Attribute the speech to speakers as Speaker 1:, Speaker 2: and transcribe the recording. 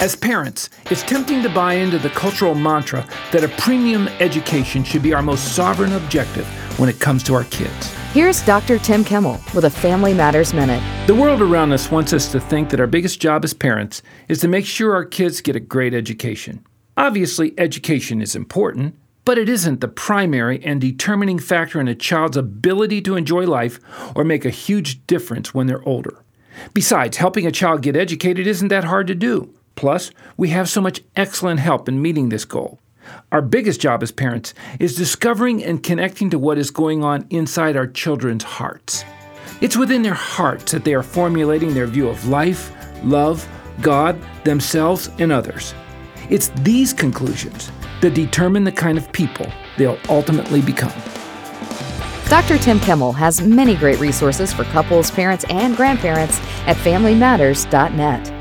Speaker 1: As parents, it's tempting to buy into the cultural mantra that a premium education should be our most sovereign objective when it comes to our kids.
Speaker 2: Here's Dr. Tim Kimmel with a Family Matters Minute.
Speaker 1: The world around us wants us to think that our biggest job as parents is to make sure our kids get a great education. Obviously, education is important, but it isn't the primary and determining factor in a child's ability to enjoy life or make a huge difference when they're older. Besides, helping a child get educated isn't that hard to do. Plus, we have so much excellent help in meeting this goal. Our biggest job as parents is discovering and connecting to what is going on inside our children's hearts. It's within their hearts that they are formulating their view of life, love, God, themselves, and others. It's these conclusions that determine the kind of people they'll ultimately become.
Speaker 2: Dr. Tim Kimmel has many great resources for couples, parents, and grandparents at FamilyMatters.net.